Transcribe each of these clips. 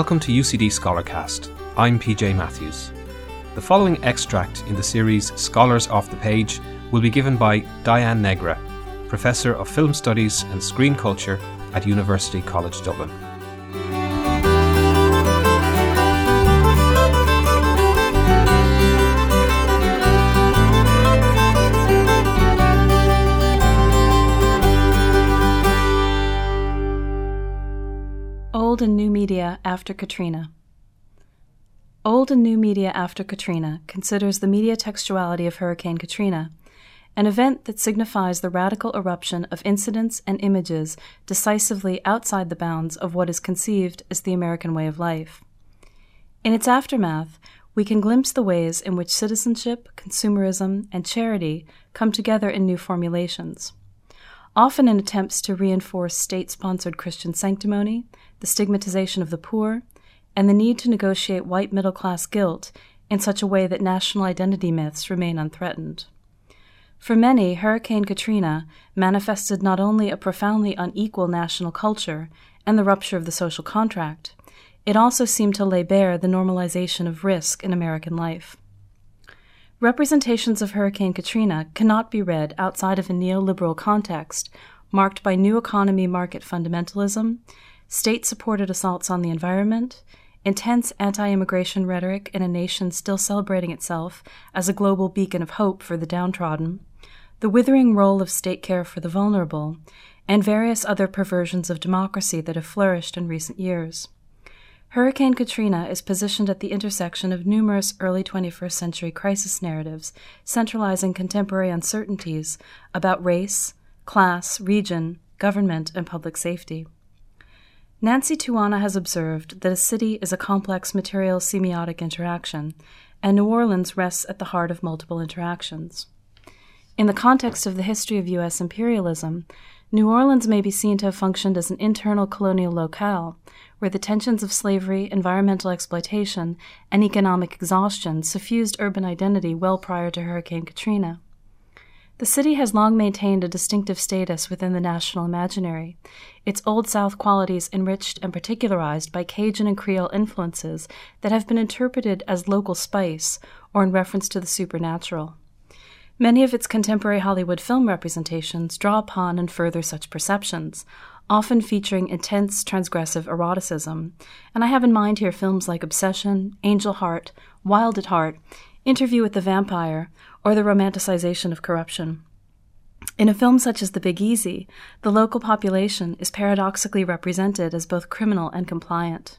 Welcome to UCD Scholarcast. I'm PJ Matthews. The following extract in the series Scholars Off the Page will be given by Diane Negra, Professor of Film Studies and Screen Culture at University College Dublin. Media After Katrina. Old and New Media After Katrina considers the media textuality of Hurricane Katrina, an event that signifies the radical eruption of incidents and images decisively outside the bounds of what is conceived as the American way of life. In its aftermath, we can glimpse the ways in which citizenship, consumerism, and charity come together in new formulations often in attempts to reinforce state sponsored Christian sanctimony, the stigmatization of the poor, and the need to negotiate white middle class guilt in such a way that national identity myths remain unthreatened. For many, Hurricane Katrina manifested not only a profoundly unequal national culture and the rupture of the social contract, it also seemed to lay bare the normalization of risk in American life. Representations of Hurricane Katrina cannot be read outside of a neoliberal context marked by new economy market fundamentalism, state supported assaults on the environment, intense anti immigration rhetoric in a nation still celebrating itself as a global beacon of hope for the downtrodden, the withering role of state care for the vulnerable, and various other perversions of democracy that have flourished in recent years. Hurricane Katrina is positioned at the intersection of numerous early 21st century crisis narratives, centralizing contemporary uncertainties about race, class, region, government, and public safety. Nancy Tuana has observed that a city is a complex material semiotic interaction, and New Orleans rests at the heart of multiple interactions. In the context of the history of U.S. imperialism, New Orleans may be seen to have functioned as an internal colonial locale, where the tensions of slavery, environmental exploitation, and economic exhaustion suffused urban identity well prior to Hurricane Katrina. The city has long maintained a distinctive status within the national imaginary, its Old South qualities enriched and particularized by Cajun and Creole influences that have been interpreted as local spice or in reference to the supernatural. Many of its contemporary Hollywood film representations draw upon and further such perceptions, often featuring intense transgressive eroticism. And I have in mind here films like Obsession, Angel Heart, Wild at Heart, Interview with the Vampire, or the romanticization of corruption. In a film such as The Big Easy, the local population is paradoxically represented as both criminal and compliant.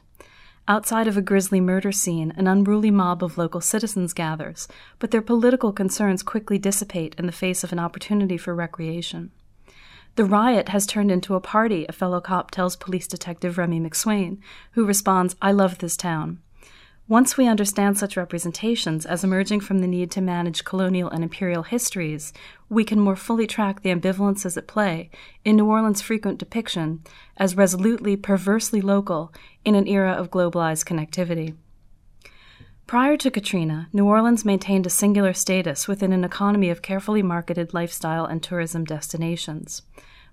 Outside of a grisly murder scene, an unruly mob of local citizens gathers, but their political concerns quickly dissipate in the face of an opportunity for recreation. The riot has turned into a party, a fellow cop tells police detective Remy McSwain, who responds, I love this town. Once we understand such representations as emerging from the need to manage colonial and imperial histories, we can more fully track the ambivalences at play in New Orleans' frequent depiction as resolutely perversely local in an era of globalized connectivity. Prior to Katrina, New Orleans maintained a singular status within an economy of carefully marketed lifestyle and tourism destinations.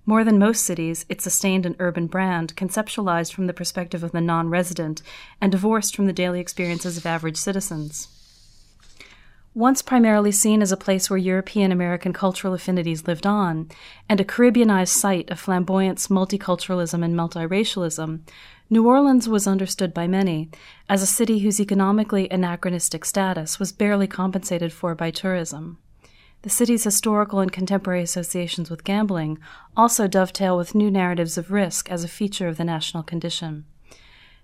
More than most cities, it sustained an urban brand conceptualized from the perspective of the non resident and divorced from the daily experiences of average citizens. Once primarily seen as a place where European American cultural affinities lived on, and a Caribbeanized site of flamboyance, multiculturalism, and multiracialism, New Orleans was understood by many as a city whose economically anachronistic status was barely compensated for by tourism. The city's historical and contemporary associations with gambling also dovetail with new narratives of risk as a feature of the national condition.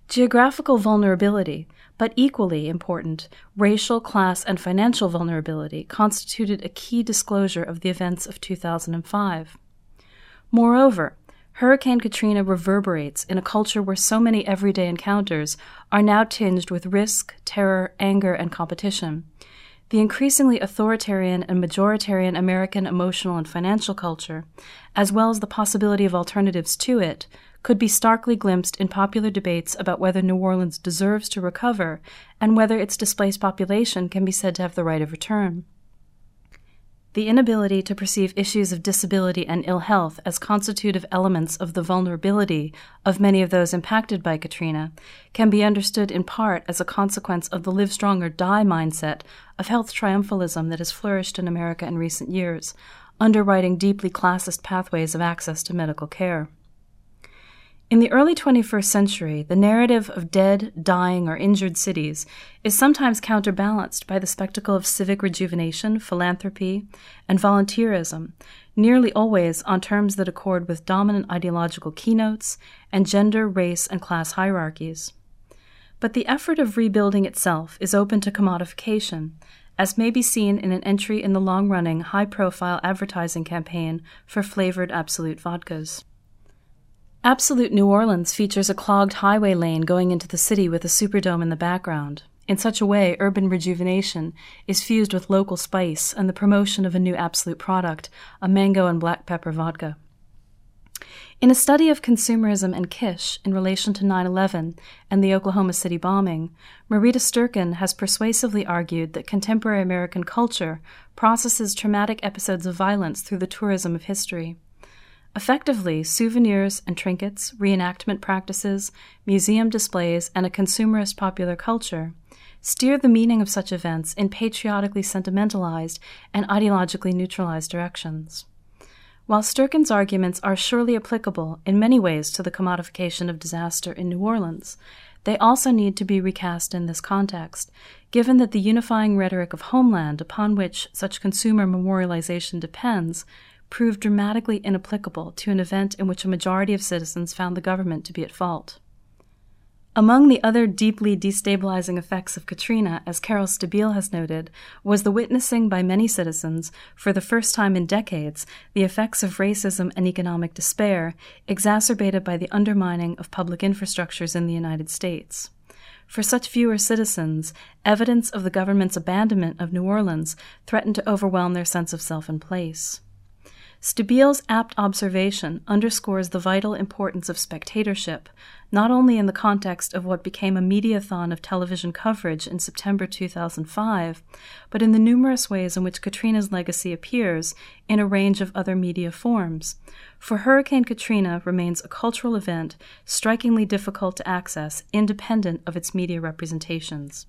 Geographical vulnerability, but equally important, racial, class, and financial vulnerability constituted a key disclosure of the events of 2005. Moreover, Hurricane Katrina reverberates in a culture where so many everyday encounters are now tinged with risk, terror, anger, and competition. The increasingly authoritarian and majoritarian American emotional and financial culture, as well as the possibility of alternatives to it, could be starkly glimpsed in popular debates about whether New Orleans deserves to recover and whether its displaced population can be said to have the right of return. The inability to perceive issues of disability and ill health as constitutive elements of the vulnerability of many of those impacted by Katrina can be understood in part as a consequence of the live strong or die mindset of health triumphalism that has flourished in America in recent years, underwriting deeply classist pathways of access to medical care. In the early 21st century, the narrative of dead, dying, or injured cities is sometimes counterbalanced by the spectacle of civic rejuvenation, philanthropy, and volunteerism, nearly always on terms that accord with dominant ideological keynotes and gender, race, and class hierarchies. But the effort of rebuilding itself is open to commodification, as may be seen in an entry in the long running, high profile advertising campaign for flavored Absolut vodkas. Absolut New Orleans features a clogged highway lane going into the city with a Superdome in the background. In such a way, urban rejuvenation is fused with local spice and the promotion of a new Absolut product, a mango and black pepper vodka. In a study of consumerism and kitsch in relation to 9 11 and the Oklahoma City bombing, Marita Sturken has persuasively argued that contemporary American culture processes traumatic episodes of violence through the tourism of history. Effectively, souvenirs and trinkets, reenactment practices, museum displays, and a consumerist popular culture steer the meaning of such events in patriotically sentimentalized and ideologically neutralized directions. While Sturken's arguments are surely applicable in many ways to the commodification of disaster in New Orleans, they also need to be recast in this context, given that the unifying rhetoric of homeland upon which such consumer memorialization depends proved dramatically inapplicable to an event in which a majority of citizens found the government to be at fault. Among the other deeply destabilizing effects of Katrina, as Carol Stabile has noted, was the witnessing by many citizens, for the first time in decades, the effects of racism and economic despair, exacerbated by the undermining of public infrastructures in the United States. For such fewer citizens, evidence of the government's abandonment of New Orleans threatened to overwhelm their sense of self and place. Stabile's apt observation underscores the vital importance of spectatorship, not only in the context of what became a mediathon of television coverage in September 2005, but in the numerous ways in which Katrina's legacy appears in a range of other media forms. For Hurricane Katrina remains a cultural event strikingly difficult to access, independent of its media representations.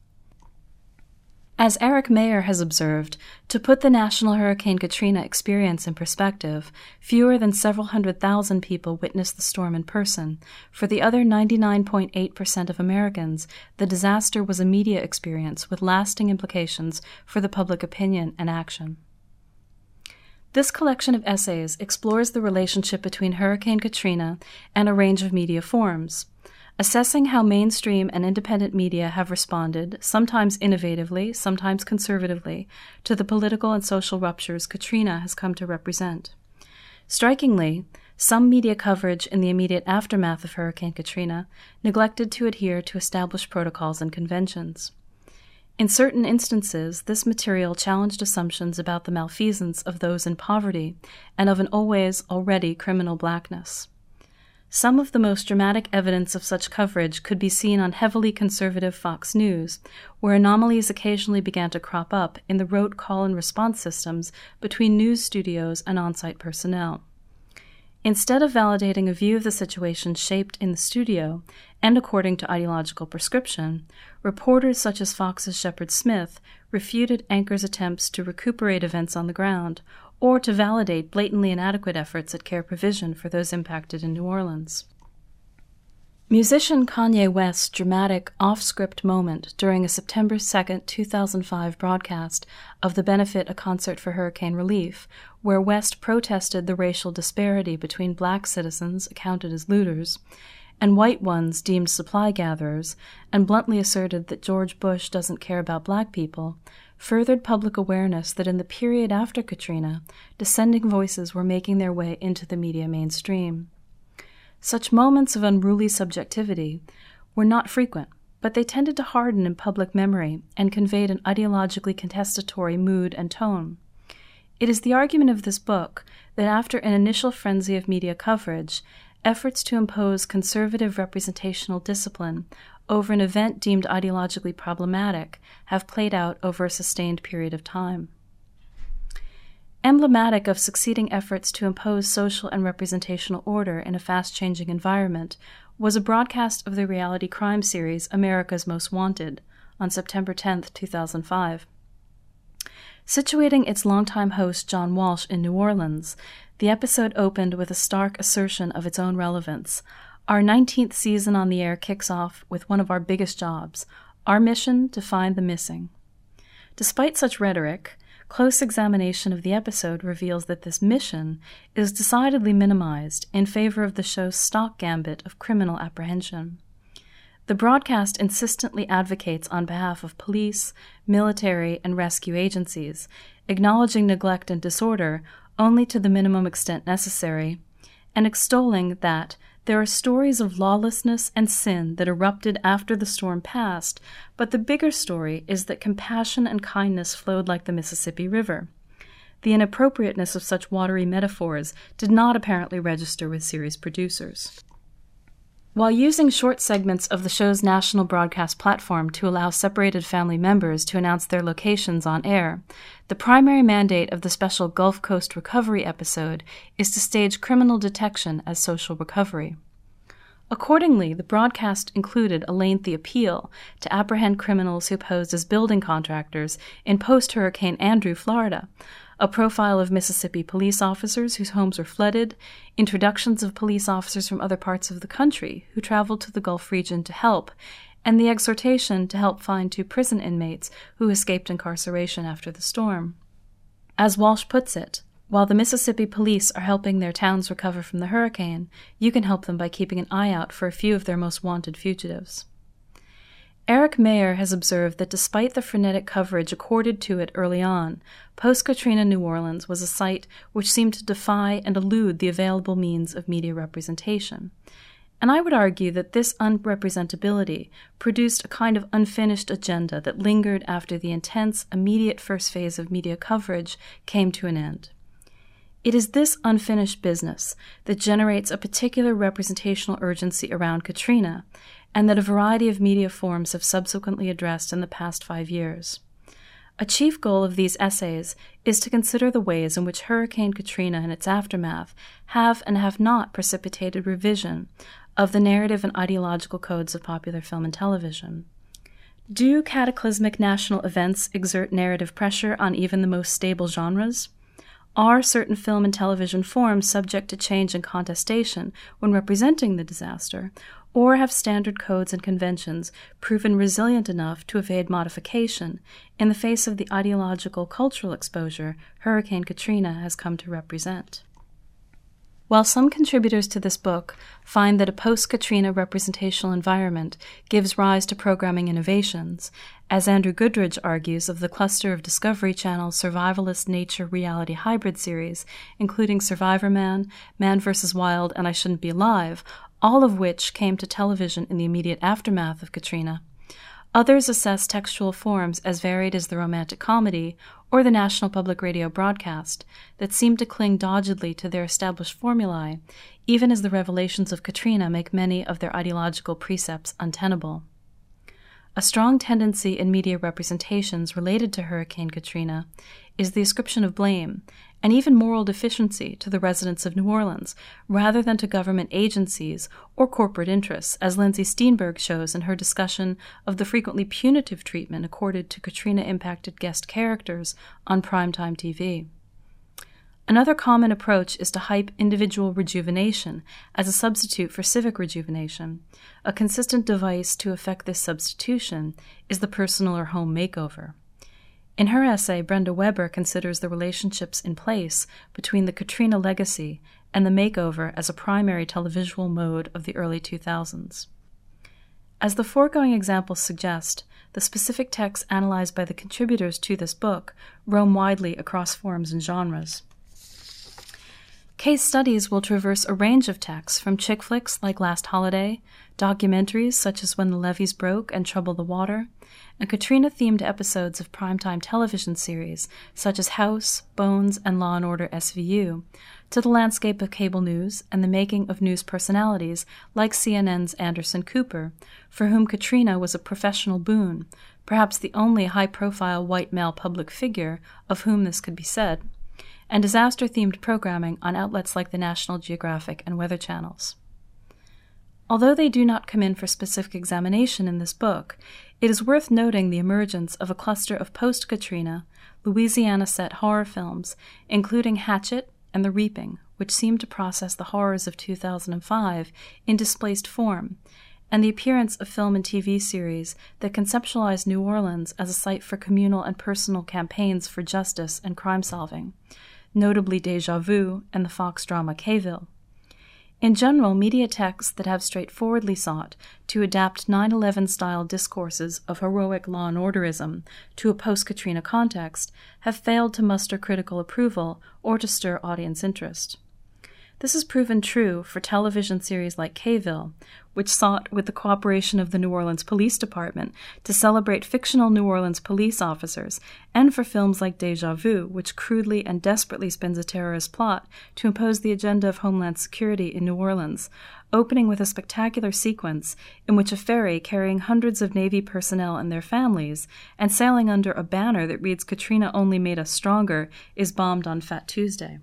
As Eric Mayer has observed, to put the National Hurricane Katrina experience in perspective, fewer than several hundred thousand people witnessed the storm in person. For the other 99.8% of Americans, the disaster was a media experience with lasting implications for the public opinion and action. This collection of essays explores the relationship between Hurricane Katrina and a range of media forms assessing how mainstream and independent media have responded, sometimes innovatively, sometimes conservatively, to the political and social ruptures Katrina has come to represent. Strikingly, some media coverage in the immediate aftermath of Hurricane Katrina neglected to adhere to established protocols and conventions. In certain instances, this material challenged assumptions about the malfeasance of those in poverty and of an always already criminal blackness. Some of the most dramatic evidence of such coverage could be seen on heavily conservative Fox News, where anomalies occasionally began to crop up in the rote call and response systems between news studios and on site personnel. Instead of validating a view of the situation shaped in the studio and according to ideological prescription, reporters such as Fox's Shepard Smith refuted anchors' attempts to recuperate events on the ground or to validate blatantly inadequate efforts at care provision for those impacted in New Orleans. Musician Kanye West's dramatic off script moment during a September 2, 2005 broadcast of the benefit A Concert for Hurricane Relief, where West protested the racial disparity between black citizens accounted as looters and white ones deemed supply gatherers, and bluntly asserted that George Bush doesn't care about black people, furthered public awareness that in the period after Katrina, dissenting voices were making their way into the media mainstream. Such moments of unruly subjectivity were not frequent, but they tended to harden in public memory and conveyed an ideologically contestatory mood and tone. It is the argument of this book that after an initial frenzy of media coverage, efforts to impose conservative representational discipline over an event deemed ideologically problematic have played out over a sustained period of time. Emblematic of succeeding efforts to impose social and representational order in a fast changing environment was a broadcast of the reality crime series America's Most Wanted on September 10, 2005. Situating its longtime host John Walsh in New Orleans, the episode opened with a stark assertion of its own relevance. Our 19th season on the air kicks off with one of our biggest jobs our mission to find the missing. Despite such rhetoric, close examination of the episode reveals that this mission is decidedly minimized in favor of the show's stock gambit of criminal apprehension. The broadcast insistently advocates on behalf of police, military, and rescue agencies, acknowledging neglect and disorder only to the minimum extent necessary, and extolling that there are stories of lawlessness and sin that erupted after the storm passed, but the bigger story is that compassion and kindness flowed like the Mississippi River. The inappropriateness of such watery metaphors did not apparently register with series producers. While using short segments of the show's national broadcast platform to allow separated family members to announce their locations on air, the primary mandate of the special Gulf Coast Recovery episode is to stage criminal detection as social recovery. Accordingly, the broadcast included a lengthy appeal to apprehend criminals who posed as building contractors in post Hurricane Andrew, Florida, a profile of Mississippi police officers whose homes were flooded, introductions of police officers from other parts of the country who traveled to the Gulf region to help, and the exhortation to help find two prison inmates who escaped incarceration after the storm. As Walsh puts it, while the Mississippi police are helping their towns recover from the hurricane, you can help them by keeping an eye out for a few of their most wanted fugitives. Eric Mayer has observed that despite the frenetic coverage accorded to it early on, post Katrina New Orleans was a site which seemed to defy and elude the available means of media representation. And I would argue that this unrepresentability produced a kind of unfinished agenda that lingered after the intense, immediate first phase of media coverage came to an end. It is this unfinished business that generates a particular representational urgency around Katrina and that a variety of media forms have subsequently addressed in the past five years. A chief goal of these essays is to consider the ways in which Hurricane Katrina and its aftermath have and have not precipitated revision of the narrative and ideological codes of popular film and television. Do cataclysmic national events exert narrative pressure on even the most stable genres? Are certain film and television forms subject to change and contestation when representing the disaster, or have standard codes and conventions proven resilient enough to evade modification in the face of the ideological cultural exposure Hurricane Katrina has come to represent. While some contributors to this book find that a post Katrina representational environment gives rise to programming innovations, as Andrew Goodridge argues of the cluster of Discovery Channel survivalist nature reality hybrid series, including Survivor Man Man vs. Wild, and I Shouldn't Be Alive, all of which came to television in the immediate aftermath of Katrina. Others assess textual forms as varied as the romantic comedy or the National Public Radio broadcast that seem to cling doggedly to their established formulae, even as the revelations of Katrina make many of their ideological precepts untenable. A strong tendency in media representations related to Hurricane Katrina is the ascription of blame and even moral deficiency to the residents of New Orleans rather than to government agencies or corporate interests, as Lindsay Steenberg shows in her discussion of the frequently punitive treatment accorded to Katrina impacted guest characters on primetime TV. Another common approach is to hype individual rejuvenation as a substitute for civic rejuvenation. A consistent device to effect this substitution is the personal or home makeover. In her essay, Brenda Weber considers the relationships in place between the Katrina legacy and the makeover as a primary televisual mode of the early 2000s. As the foregoing examples suggest, the specific texts analyzed by the contributors to this book roam widely across forms and genres. Case studies will traverse a range of texts from chick flicks like Last Holiday, documentaries such as When the Levees Broke and Trouble the Water, and Katrina themed episodes of primetime television series such as House, Bones, and Law and Order SVU, to the landscape of cable news and the making of news personalities like CNN's Anderson Cooper, for whom Katrina was a professional boon, perhaps the only high profile white male public figure of whom this could be said and disaster themed programming on outlets like the National Geographic and Weather channels. Although they do not come in for specific examination in this book, it is worth noting the emergence of a cluster of post Katrina, Louisiana set horror films, including Hatchet and The Reaping, which seem to process the horrors of 2005 in displaced form, and the appearance of film and TV series that conceptualize New Orleans as a site for communal and personal campaigns for justice and crime solving, notably Deja Vu and the Fox drama K-ville. In general, media texts that have straightforwardly sought to adapt 9 11 style discourses of heroic law and orderism to a post Katrina context have failed to muster critical approval or to stir audience interest. This has proven true for television series like K-ville, which sought, with the cooperation of the New Orleans Police Department, to celebrate fictional New Orleans police officers, and for films like Deja Vu, which crudely and desperately spins a terrorist plot to impose the agenda of Homeland Security in New Orleans, opening with a spectacular sequence in which a ferry carrying hundreds of Navy personnel and their families, and sailing under a banner that reads Katrina only made us stronger, is bombed on Fat Tuesday.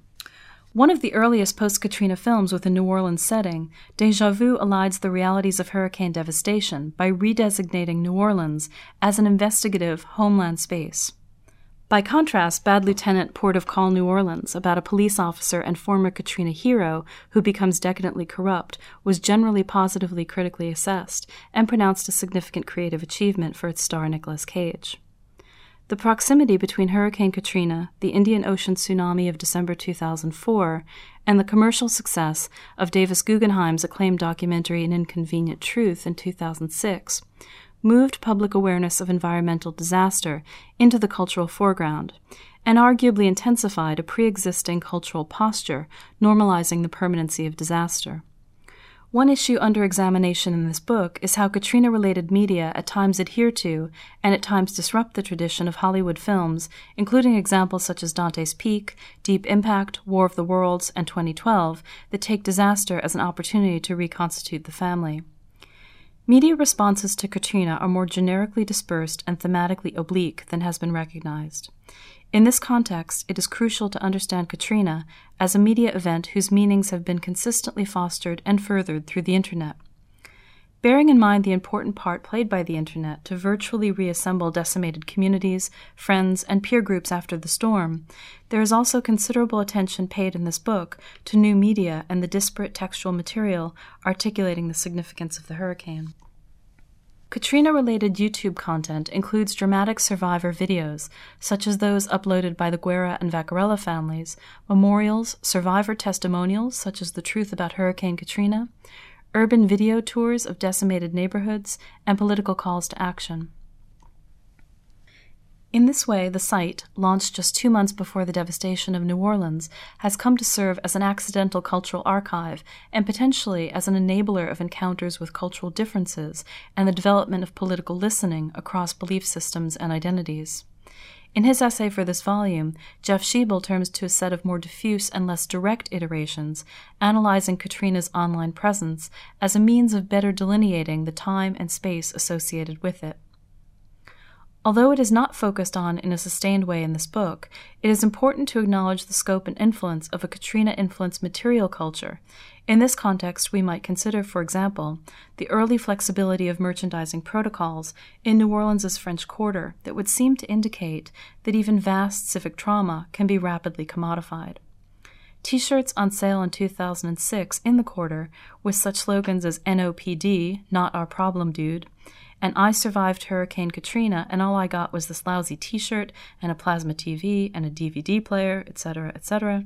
One of the earliest post Katrina films with a New Orleans setting, Deja Vu elides the realities of hurricane devastation by redesignating New Orleans as an investigative homeland space. By contrast, Bad Lieutenant Port of Call New Orleans, about a police officer and former Katrina hero who becomes decadently corrupt, was generally positively critically assessed and pronounced a significant creative achievement for its star Nicolas Cage. The proximity between Hurricane Katrina, the Indian Ocean tsunami of December 2004, and the commercial success of Davis Guggenheim's acclaimed documentary An Inconvenient Truth in 2006 moved public awareness of environmental disaster into the cultural foreground and arguably intensified a pre existing cultural posture normalizing the permanency of disaster. One issue under examination in this book is how Katrina related media at times adhere to and at times disrupt the tradition of Hollywood films, including examples such as Dante's Peak, Deep Impact, War of the Worlds, and 2012, that take disaster as an opportunity to reconstitute the family. Media responses to Katrina are more generically dispersed and thematically oblique than has been recognized. In this context, it is crucial to understand Katrina as a media event whose meanings have been consistently fostered and furthered through the Internet. Bearing in mind the important part played by the Internet to virtually reassemble decimated communities, friends, and peer groups after the storm, there is also considerable attention paid in this book to new media and the disparate textual material articulating the significance of the hurricane. Katrina related YouTube content includes dramatic survivor videos, such as those uploaded by the Guerra and Vaccarella families, memorials, survivor testimonials, such as The Truth About Hurricane Katrina, urban video tours of decimated neighborhoods, and political calls to action. In this way, the site, launched just two months before the devastation of New Orleans, has come to serve as an accidental cultural archive and potentially as an enabler of encounters with cultural differences and the development of political listening across belief systems and identities. In his essay for this volume, Jeff Scheible turns to a set of more diffuse and less direct iterations, analyzing Katrina's online presence as a means of better delineating the time and space associated with it. Although it is not focused on in a sustained way in this book, it is important to acknowledge the scope and influence of a Katrina influenced material culture. In this context, we might consider, for example, the early flexibility of merchandising protocols in New Orleans' French Quarter that would seem to indicate that even vast civic trauma can be rapidly commodified. T shirts on sale in 2006 in the quarter with such slogans as NOPD, Not Our Problem Dude, and I survived Hurricane Katrina, and all I got was this lousy t shirt and a plasma TV and a DVD player, etc., etc.,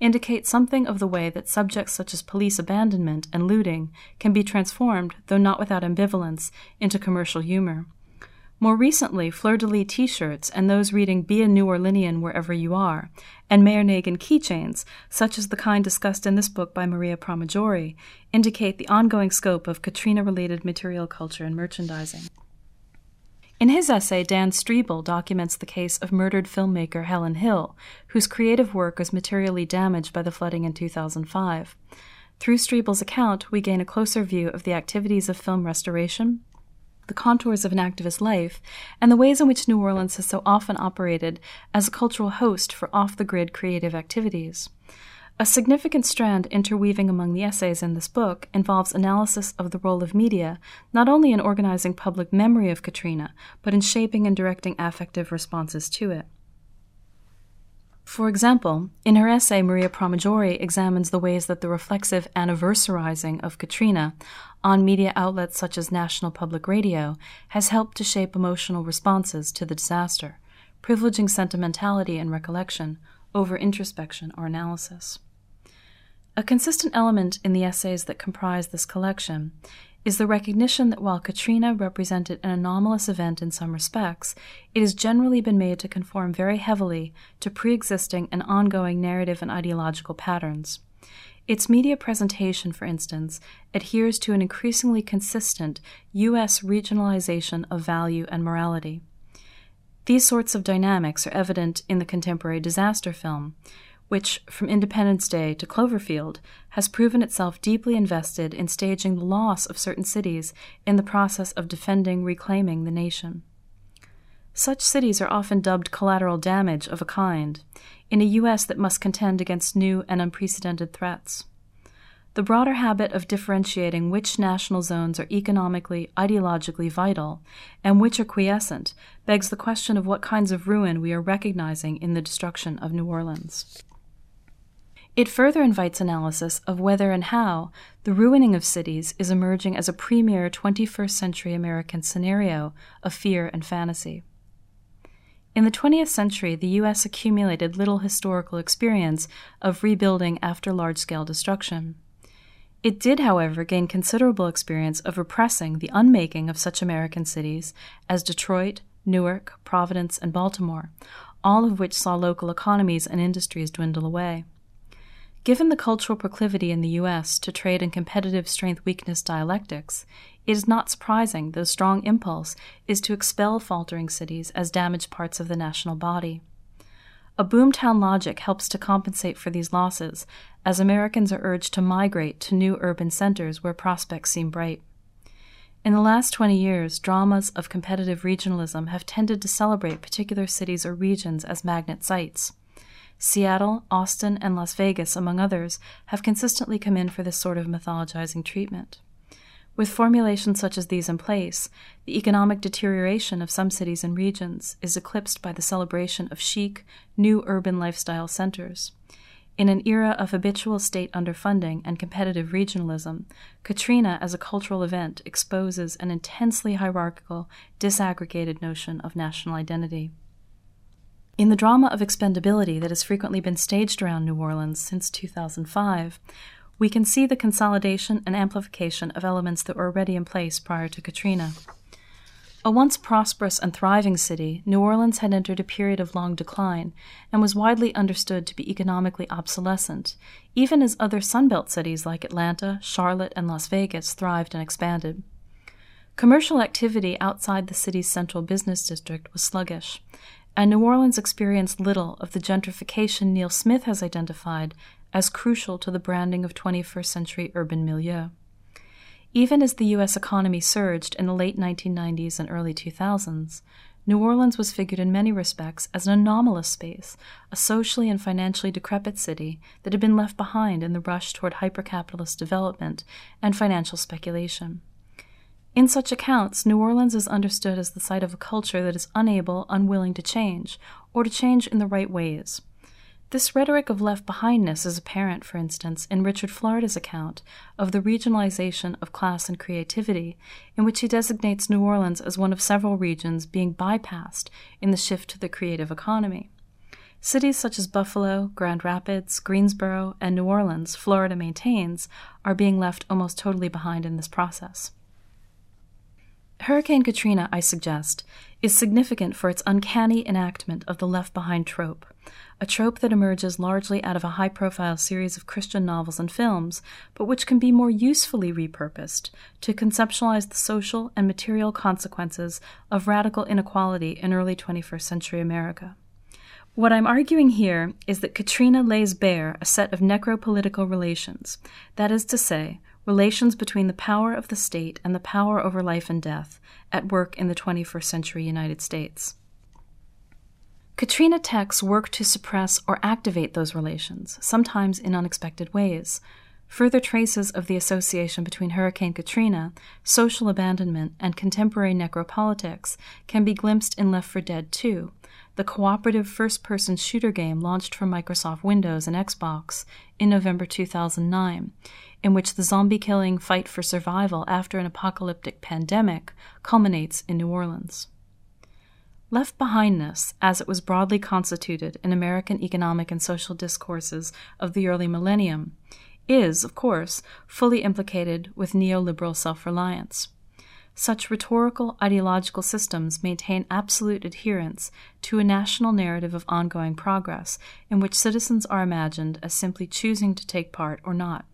indicate something of the way that subjects such as police abandonment and looting can be transformed, though not without ambivalence, into commercial humor. More recently, fleur de lis t shirts and those reading Be a New Orleanian Wherever You Are, and Mayor Nagin keychains, such as the kind discussed in this book by Maria Pramaggiore, indicate the ongoing scope of Katrina related material culture and merchandising. In his essay, Dan Streible documents the case of murdered filmmaker Helen Hill, whose creative work was materially damaged by the flooding in 2005. Through Streible's account, we gain a closer view of the activities of film restoration, the contours of an activist life, and the ways in which New Orleans has so often operated as a cultural host for off the grid creative activities. A significant strand interweaving among the essays in this book involves analysis of the role of media, not only in organizing public memory of Katrina, but in shaping and directing affective responses to it. For example, in her essay, Maria Pramaggiore examines the ways that the reflexive anniversarizing of Katrina on media outlets such as National Public Radio has helped to shape emotional responses to the disaster, privileging sentimentality and recollection over introspection or analysis. A consistent element in the essays that comprise this collection is the recognition that while Katrina represented an anomalous event in some respects, it has generally been made to conform very heavily to pre existing and ongoing narrative and ideological patterns. Its media presentation, for instance, adheres to an increasingly consistent U.S. regionalization of value and morality. These sorts of dynamics are evident in the contemporary disaster film, which, from Independence Day to Cloverfield, has proven itself deeply invested in staging the loss of certain cities in the process of defending, reclaiming the nation. Such cities are often dubbed collateral damage of a kind, in a U.S. that must contend against new and unprecedented threats. The broader habit of differentiating which national zones are economically, ideologically vital and which are quiescent begs the question of what kinds of ruin we are recognizing in the destruction of New Orleans. It further invites analysis of whether and how the ruining of cities is emerging as a premier 21st century American scenario of fear and fantasy. In the 20th century, the U.S. accumulated little historical experience of rebuilding after large scale destruction. It did, however, gain considerable experience of repressing the unmaking of such American cities as Detroit, Newark, Providence, and Baltimore, all of which saw local economies and industries dwindle away. Given the cultural proclivity in the U.S. to trade in competitive strength weakness dialectics, it is not surprising that a strong impulse is to expel faltering cities as damaged parts of the national body. A boomtown logic helps to compensate for these losses, as Americans are urged to migrate to new urban centers where prospects seem bright. In the last 20 years, dramas of competitive regionalism have tended to celebrate particular cities or regions as magnet sites. Seattle, Austin, and Las Vegas, among others, have consistently come in for this sort of mythologizing treatment. With formulations such as these in place, the economic deterioration of some cities and regions is eclipsed by the celebration of chic, new urban lifestyle centers. In an era of habitual state underfunding and competitive regionalism, Katrina as a cultural event exposes an intensely hierarchical, disaggregated notion of national identity. In the drama of expendability that has frequently been staged around New Orleans since 2005, we can see the consolidation and amplification of elements that were already in place prior to Katrina. A once prosperous and thriving city, New Orleans had entered a period of long decline and was widely understood to be economically obsolescent, even as other Sunbelt cities like Atlanta, Charlotte, and Las Vegas thrived and expanded. Commercial activity outside the city's central business district was sluggish, and New Orleans experienced little of the gentrification Neil Smith has identified as crucial to the branding of 21st century urban milieu. Even as the U.S. economy surged in the late 1990s and early 2000s, New Orleans was figured in many respects as an anomalous space, a socially and financially decrepit city that had been left behind in the rush toward hypercapitalist development and financial speculation. In such accounts, New Orleans is understood as the site of a culture that is unable, unwilling to change, or to change in the right ways. This rhetoric of left behindness is apparent, for instance, in Richard Florida's account of the regionalization of class and creativity, in which he designates New Orleans as one of several regions being bypassed in the shift to the creative economy. Cities such as Buffalo, Grand Rapids, Greensboro, and New Orleans, Florida maintains, are being left almost totally behind in this process. Hurricane Katrina, I suggest, is significant for its uncanny enactment of the left behind trope, a trope that emerges largely out of a high profile series of Christian novels and films, but which can be more usefully repurposed to conceptualize the social and material consequences of radical inequality in early 21st century America. What I'm arguing here is that Katrina lays bare a set of necropolitical relations, that is to say, relations between the power of the state and the power over life and death at work in the 21st century United States. Katrina texts work to suppress or activate those relations, sometimes in unexpected ways. Further traces of the association between Hurricane Katrina, social abandonment, and contemporary necropolitics can be glimpsed in Left 4 Dead 2, the cooperative first person shooter game launched for Microsoft Windows and Xbox in November 2009, in which the zombie killing fight for survival after an apocalyptic pandemic culminates in New Orleans. Left behindness, as it was broadly constituted in American economic and social discourses of the early millennium, is, of course, fully implicated with neoliberal self reliance. Such rhetorical ideological systems maintain absolute adherence to a national narrative of ongoing progress, in which citizens are imagined as simply choosing to take part or not.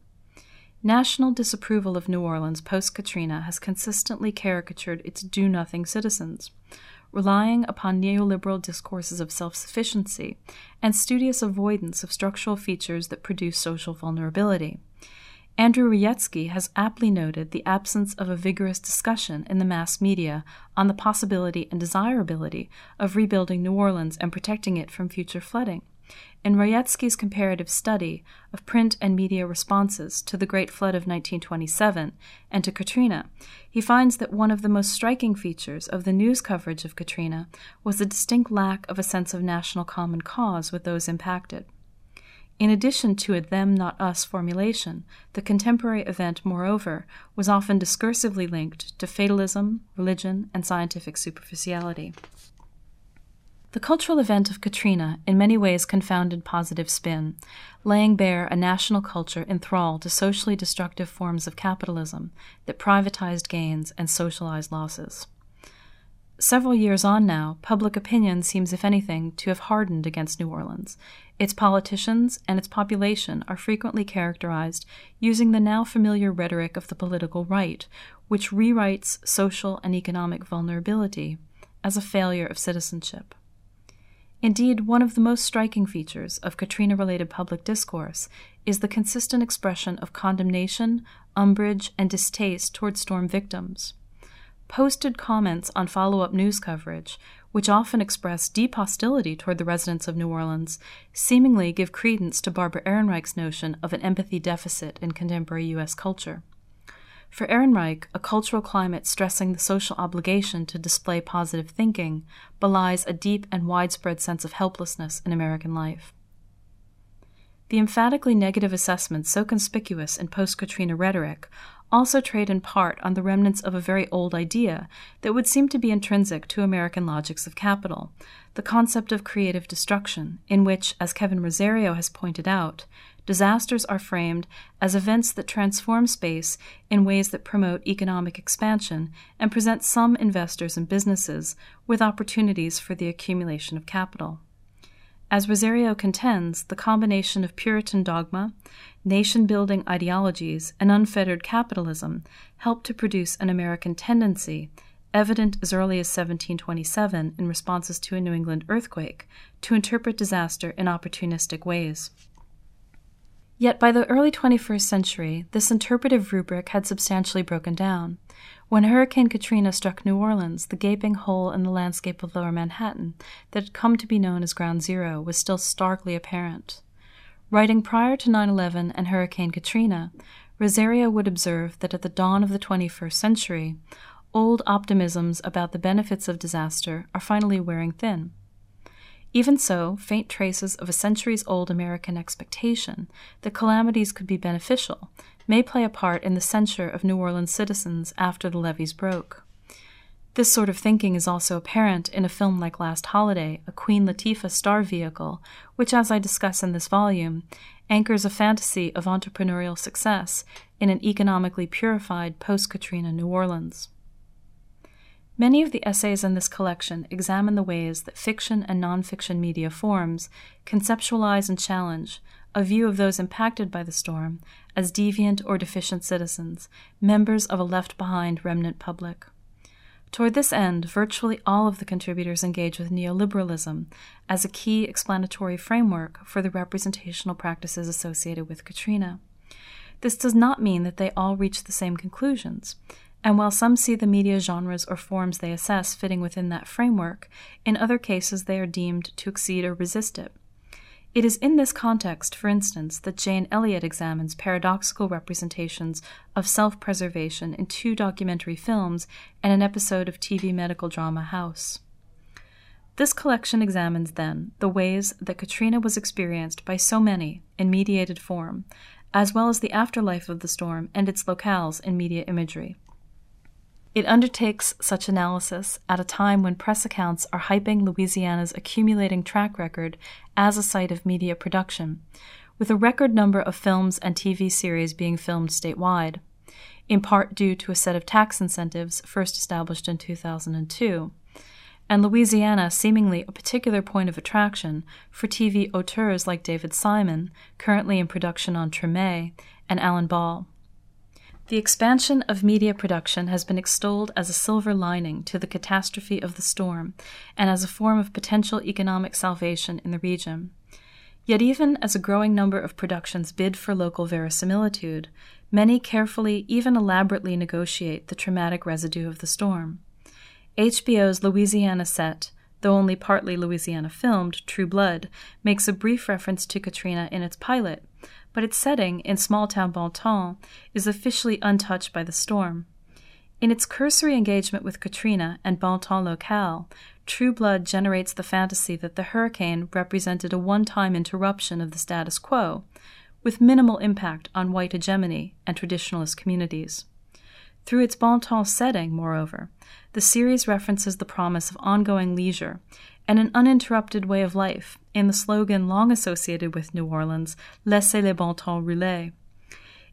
National disapproval of New Orleans post Katrina has consistently caricatured its do nothing citizens relying upon neoliberal discourses of self sufficiency and studious avoidance of structural features that produce social vulnerability. Andrew Rojecki has aptly noted the absence of a vigorous discussion in the mass media on the possibility and desirability of rebuilding New Orleans and protecting it from future flooding. In Rojecki's comparative study of print and media responses to the Great Flood of 1927 and to Katrina, he finds that one of the most striking features of the news coverage of Katrina was the distinct lack of a sense of national common cause with those impacted. In addition to a them not us formulation, the contemporary event, moreover, was often discursively linked to fatalism, religion, and scientific superficiality. The cultural event of Katrina in many ways confounded positive spin, laying bare a national culture enthralled to socially destructive forms of capitalism that privatized gains and socialized losses. Several years on now, public opinion seems, if anything, to have hardened against New Orleans. Its politicians and its population are frequently characterized using the now familiar rhetoric of the political right, which rewrites social and economic vulnerability as a failure of citizenship. Indeed, one of the most striking features of Katrina related public discourse is the consistent expression of condemnation, umbrage, and distaste toward storm victims. Posted comments on follow up news coverage, which often express deep hostility toward the residents of New Orleans, seemingly give credence to Barbara Ehrenreich's notion of an empathy deficit in contemporary U.S. culture. For Ehrenreich, a cultural climate stressing the social obligation to display positive thinking belies a deep and widespread sense of helplessness in American life. The emphatically negative assessments so conspicuous in post Katrina rhetoric also trade in part on the remnants of a very old idea that would seem to be intrinsic to American logics of capital the concept of creative destruction, in which, as Kevin Rozario has pointed out, disasters are framed as events that transform space in ways that promote economic expansion and present some investors and businesses with opportunities for the accumulation of capital. As Rozario contends, the combination of Puritan dogma, nation building ideologies, and unfettered capitalism helped to produce an American tendency, evident as early as 1727 in responses to a New England earthquake, to interpret disaster in opportunistic ways. Yet by the early 21st century, this interpretive rubric had substantially broken down. When Hurricane Katrina struck New Orleans, the gaping hole in the landscape of lower Manhattan that had come to be known as Ground Zero was still starkly apparent. Writing prior to 9 11 and Hurricane Katrina, Rozario would observe that at the dawn of the 21st century, old optimisms about the benefits of disaster are finally wearing thin. Even so, faint traces of a centuries old American expectation that calamities could be beneficial may play a part in the censure of New Orleans citizens after the levees broke. This sort of thinking is also apparent in a film like Last Holiday, a Queen Latifah star vehicle, which, as I discuss in this volume, anchors a fantasy of entrepreneurial success in an economically purified post Katrina New Orleans. Many of the essays in this collection examine the ways that fiction and nonfiction media forms conceptualize and challenge a view of those impacted by the storm as deviant or deficient citizens, members of a left behind remnant public. Toward this end, virtually all of the contributors engage with neoliberalism as a key explanatory framework for the representational practices associated with Katrina. this does not mean that they all reach the same conclusions. And while some see the media genres or forms they assess fitting within that framework, in other cases they are deemed to exceed or resist it. It is in this context, for instance, that Jane Elliott examines paradoxical representations of self preservation in two documentary films and an episode of TV medical drama House. This collection examines, then, the ways that Katrina was experienced by so many in mediated form, as well as the afterlife of the storm and its locales in media imagery. It undertakes such analysis at a time when press accounts are hyping Louisiana's accumulating track record as a site of media production, with a record number of films and TV series being filmed statewide, in part due to a set of tax incentives first established in 2002, and Louisiana seemingly a particular point of attraction for TV auteurs like David Simon, currently in production on Treme, and Alan Ball. The expansion of media production has been extolled as a silver lining to the catastrophe of the storm and as a form of potential economic salvation in the region. Yet, even as a growing number of productions bid for local verisimilitude, many carefully, even elaborately negotiate the traumatic residue of the storm. HBO's Louisiana set, though only partly Louisiana filmed, True Blood, makes a brief reference to Katrina in its pilot, but its setting in small town Bon Temps is officially untouched by the storm. In its cursory engagement with Katrina and Bon Temps locale, True Blood generates the fantasy that the hurricane represented a one time interruption of the status quo, with minimal impact on white hegemony and traditionalist communities. Through its Bon Temps setting, moreover, the series references the promise of ongoing leisure and an uninterrupted way of life in the slogan long associated with New Orleans, Laissez les bon temps rouler.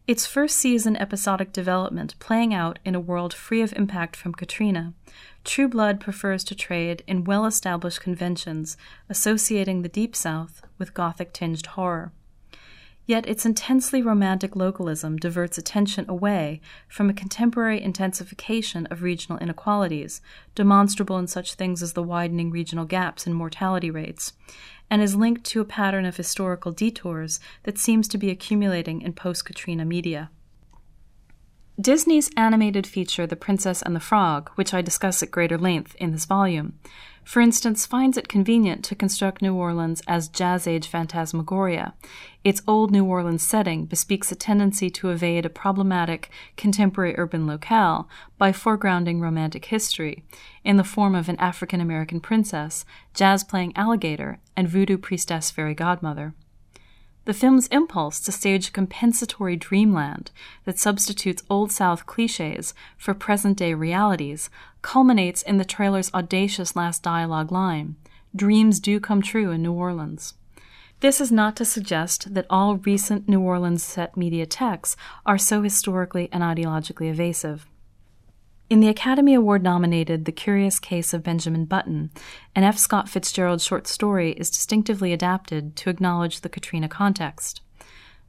Its first season episodic development playing out in a world free of impact from Katrina, True Blood prefers to trade in well established conventions associating the Deep South with Gothic tinged horror. Yet its intensely romantic localism diverts attention away from a contemporary intensification of regional inequalities, demonstrable in such things as the widening regional gaps in mortality rates, and is linked to a pattern of historical detours that seems to be accumulating in post Katrina media. Disney's animated feature The Princess and the Frog, which I discuss at greater length in this volume, for instance, finds it convenient to construct New Orleans as Jazz Age phantasmagoria. Its old New Orleans setting bespeaks a tendency to evade a problematic contemporary urban locale by foregrounding romantic history, in the form of an African American princess, jazz playing alligator, and voodoo priestess fairy godmother. The film's impulse to stage a compensatory dreamland that substitutes Old South cliches for present day realities culminates in the trailer's audacious last dialogue line Dreams do come true in New Orleans. This is not to suggest that all recent New Orleans set media texts are so historically and ideologically evasive. In the Academy Award nominated The Curious Case of Benjamin Button, an F. Scott Fitzgerald short story is distinctively adapted to acknowledge the Katrina context.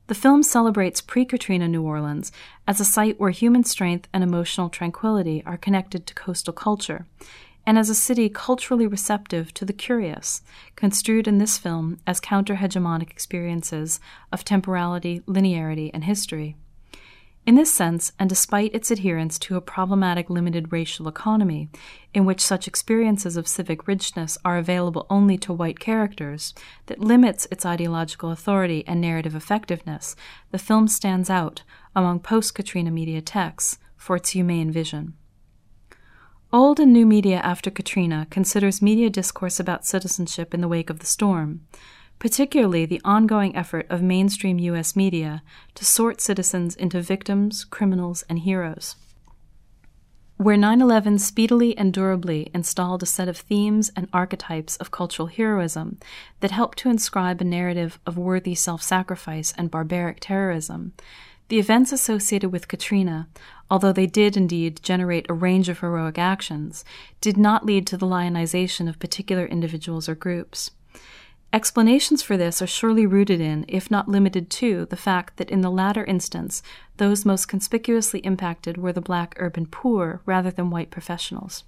The film celebrates pre Katrina New Orleans as a site where human strength and emotional tranquility are connected to coastal culture, and as a city culturally receptive to the curious, construed in this film as counter hegemonic experiences of temporality, linearity, and history. In this sense, and despite its adherence to a problematic limited racial economy, in which such experiences of civic richness are available only to white characters, that limits its ideological authority and narrative effectiveness, the film stands out among post Katrina media texts for its humane vision. Old and new media after Katrina considers media discourse about citizenship in the wake of the storm particularly the ongoing effort of mainstream U.S. media to sort citizens into victims, criminals, and heroes. Where 9 11 speedily and durably installed a set of themes and archetypes of cultural heroism that helped to inscribe a narrative of worthy self sacrifice and barbaric terrorism, the events associated with Katrina, although they did indeed generate a range of heroic actions, did not lead to the lionization of particular individuals or groups. Explanations for this are surely rooted in, if not limited to, the fact that in the latter instance, those most conspicuously impacted were the black urban poor rather than white professionals.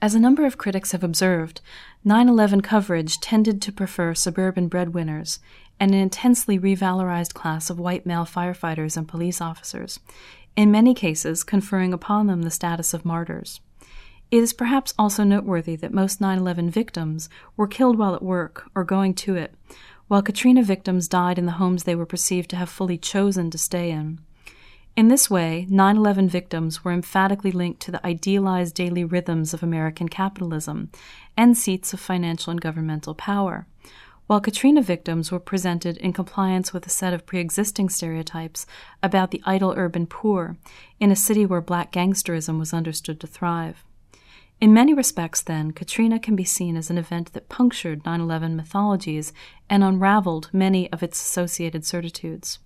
As a number of critics have observed, 9 11 coverage tended to prefer suburban breadwinners, and an intensely revalorized class of white male firefighters and police officers, in many cases conferring upon them the status of martyrs. It is perhaps also noteworthy that most 9 11 victims were killed while at work or going to it, while Katrina victims died in the homes they were perceived to have fully chosen to stay in. In this way, 9 11 victims were emphatically linked to the idealized daily rhythms of American capitalism and seats of financial and governmental power, while Katrina victims were presented in compliance with a set of pre existing stereotypes about the idle urban poor in a city where black gangsterism was understood to thrive. In many respects, then, Katrina can be seen as an event that punctured 9 11 mythologies and unraveled many of its associated certitudes.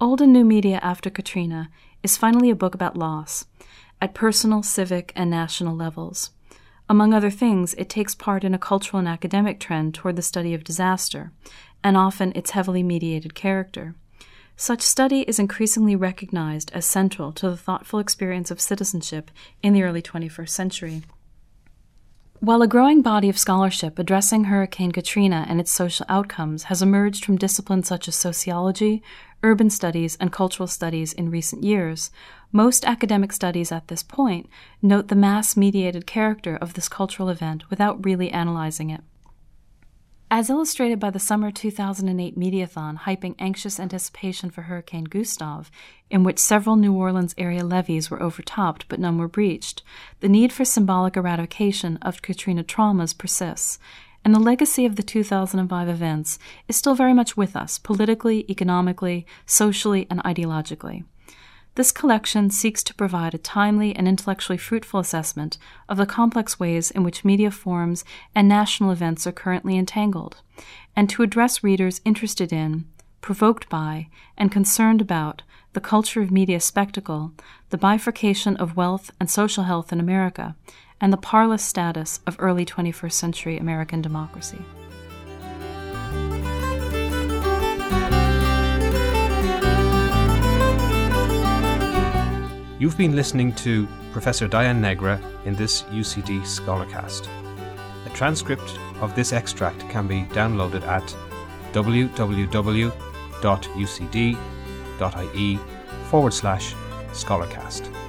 Old and New Media After Katrina is finally a book about loss, at personal, civic, and national levels. Among other things, it takes part in a cultural and academic trend toward the study of disaster, and often its heavily mediated character. Such study is increasingly recognized as central to the thoughtful experience of citizenship in the early 21st century. While a growing body of scholarship addressing Hurricane Katrina and its social outcomes has emerged from disciplines such as sociology, urban studies, and cultural studies in recent years, most academic studies at this point note the mass mediated character of this cultural event without really analyzing it. As illustrated by the summer 2008 Mediathon hyping anxious anticipation for Hurricane Gustav, in which several New Orleans area levees were overtopped but none were breached, the need for symbolic eradication of Katrina traumas persists, and the legacy of the 2005 events is still very much with us politically, economically, socially, and ideologically. This collection seeks to provide a timely and intellectually fruitful assessment of the complex ways in which media forms and national events are currently entangled, and to address readers interested in, provoked by, and concerned about the culture of media spectacle, the bifurcation of wealth and social health in America, and the parlous status of early 21st century American democracy. You've been listening to Professor Diane Negra in this UCD Scholarcast. A transcript of this extract can be downloaded at www.ucd.ie forward slash scholarcast.